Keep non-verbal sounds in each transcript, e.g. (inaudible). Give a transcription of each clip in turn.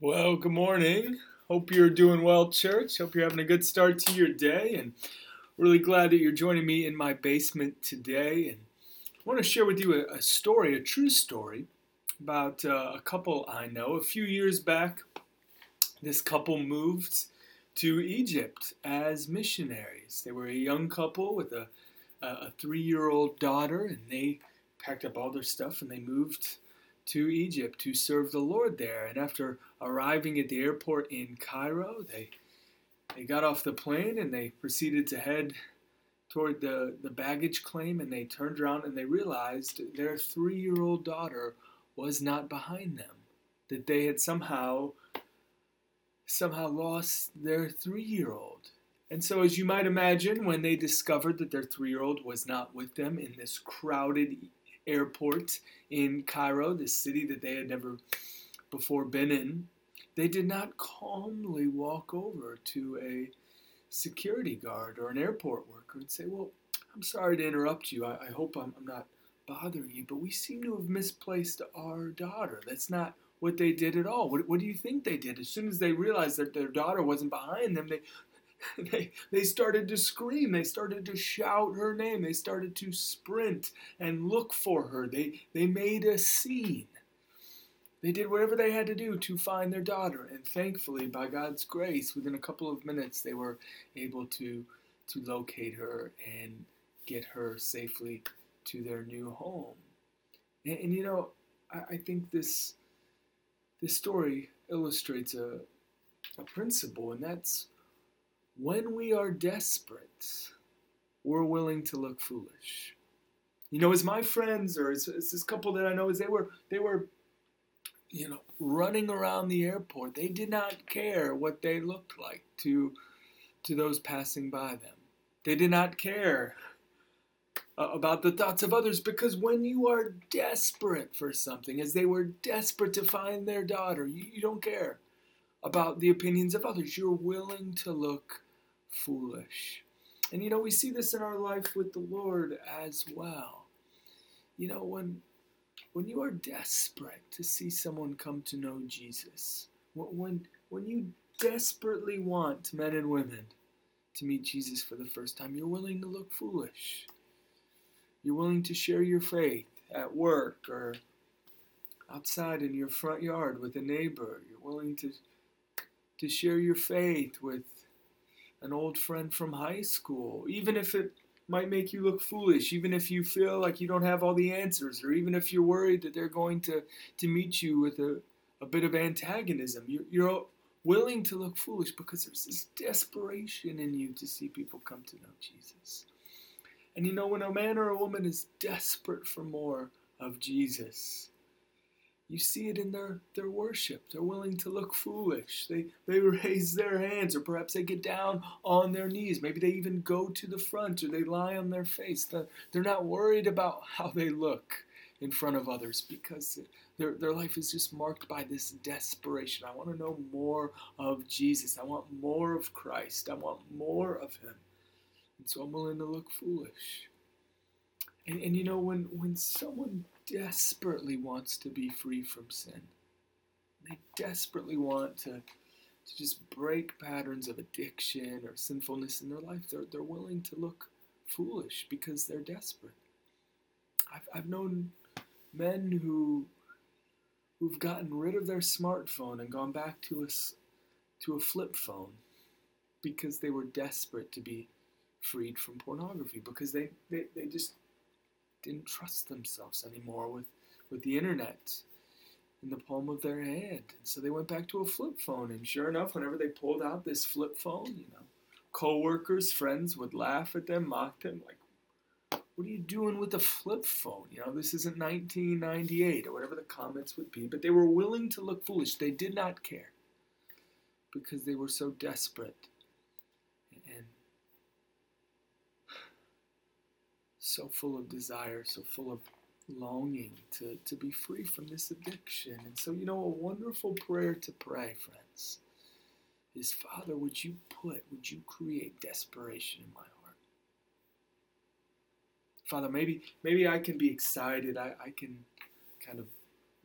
Well, good morning. Hope you're doing well, church. Hope you're having a good start to your day, and really glad that you're joining me in my basement today. And I want to share with you a, story, a true story, about uh, a couple I know. A few years back, this couple moved to Egypt as missionaries. They were a young couple with a, a three-year-old daughter, and they packed up all their stuff and they moved to Egypt to serve the Lord there. And after arriving at the airport in Cairo, they they got off the plane and they proceeded to head toward the, the baggage claim and they turned around and they realized their three year old daughter was not behind them. That they had somehow somehow lost their three year old. And so, as you might imagine, when they discovered that their three year old was not with them in this crowded airport in Cairo, the city that they had never before been in, they did not calmly walk over to a security guard or an airport worker and say, Well, I'm sorry to interrupt you. I, I hope I'm, I'm not bothering you, but we seem to have misplaced our daughter. That's not what they did at all. What, what do you think they did? As soon as they realized that their daughter wasn't behind them, they (laughs) they, they started to scream. They started to shout her name. They started to sprint and look for her. They, they made a scene. They did whatever they had to do to find their daughter. And thankfully, by God's grace, within a couple of minutes, they were able to, to locate her and get her safely to their new home. And, and you know, I, I think this, this story illustrates a, a principle, and that's when we are desperate, we're willing to look foolish. You know, as my friends or as, as this couple that I know, as they were they were, you know, running around the airport, they did not care what they looked like to to those passing by them. They did not care about the thoughts of others because when you are desperate for something, as they were desperate to find their daughter, you, you don't care about the opinions of others. You're willing to look foolish. And you know, we see this in our life with the Lord as well. You know, when when you are desperate to see someone come to know Jesus, when when you desperately want men and women to meet Jesus for the first time, you're willing to look foolish. You're willing to share your faith at work or outside in your front yard with a neighbor. You're willing to to share your faith with an old friend from high school, even if it might make you look foolish, even if you feel like you don't have all the answers, or even if you're worried that they're going to, to meet you with a, a bit of antagonism. You're, you're willing to look foolish because there's this desperation in you to see people come to know Jesus. And you know, when a man or a woman is desperate for more of Jesus, you see it in their, their worship. They're willing to look foolish. They, they raise their hands, or perhaps they get down on their knees. Maybe they even go to the front, or they lie on their face. They're not worried about how they look in front of others because their, their life is just marked by this desperation. I want to know more of Jesus. I want more of Christ. I want more of Him. And so I'm willing to look foolish. And, and you know, when, when someone desperately wants to be free from sin. They desperately want to, to just break patterns of addiction or sinfulness in their life. They're, they're willing to look foolish because they're desperate. I've, I've known men who who've gotten rid of their smartphone and gone back to a, to a flip phone because they were desperate to be freed from pornography because they, they, they just didn't trust themselves anymore with, with the internet in the palm of their hand. And so they went back to a flip phone. And sure enough, whenever they pulled out this flip phone, you know, co-workers, friends would laugh at them, mock them, like, what are you doing with a flip phone? You know, this isn't 1998 or whatever the comments would be. But they were willing to look foolish. They did not care because they were so desperate so full of desire, so full of longing to, to be free from this addiction. And so, you know, a wonderful prayer to pray, friends, is Father, would you put, would you create desperation in my heart? Father, maybe maybe I can be excited. I, I can kind of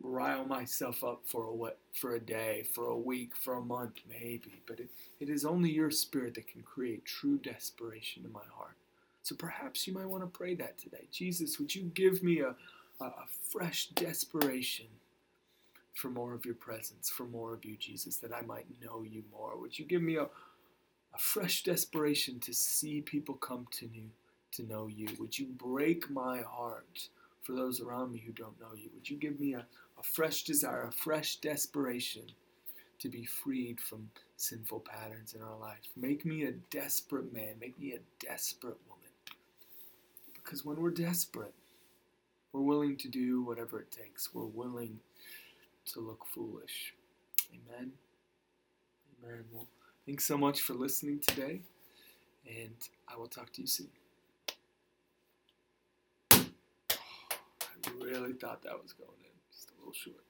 rile myself up for a what for a day, for a week, for a month, maybe. But it, it is only your spirit that can create true desperation in my heart. So perhaps you might want to pray that today. Jesus, would you give me a, a, a fresh desperation for more of your presence, for more of you, Jesus, that I might know you more? Would you give me a, a fresh desperation to see people come to you, to know you? Would you break my heart for those around me who don't know you? Would you give me a, a fresh desire, a fresh desperation to be freed from sinful patterns in our life? Make me a desperate man, make me a desperate woman. Because when we're desperate, we're willing to do whatever it takes. We're willing to look foolish. Amen. Amen. Well, thanks so much for listening today, and I will talk to you soon. (sighs) I really thought that was going in just a little short.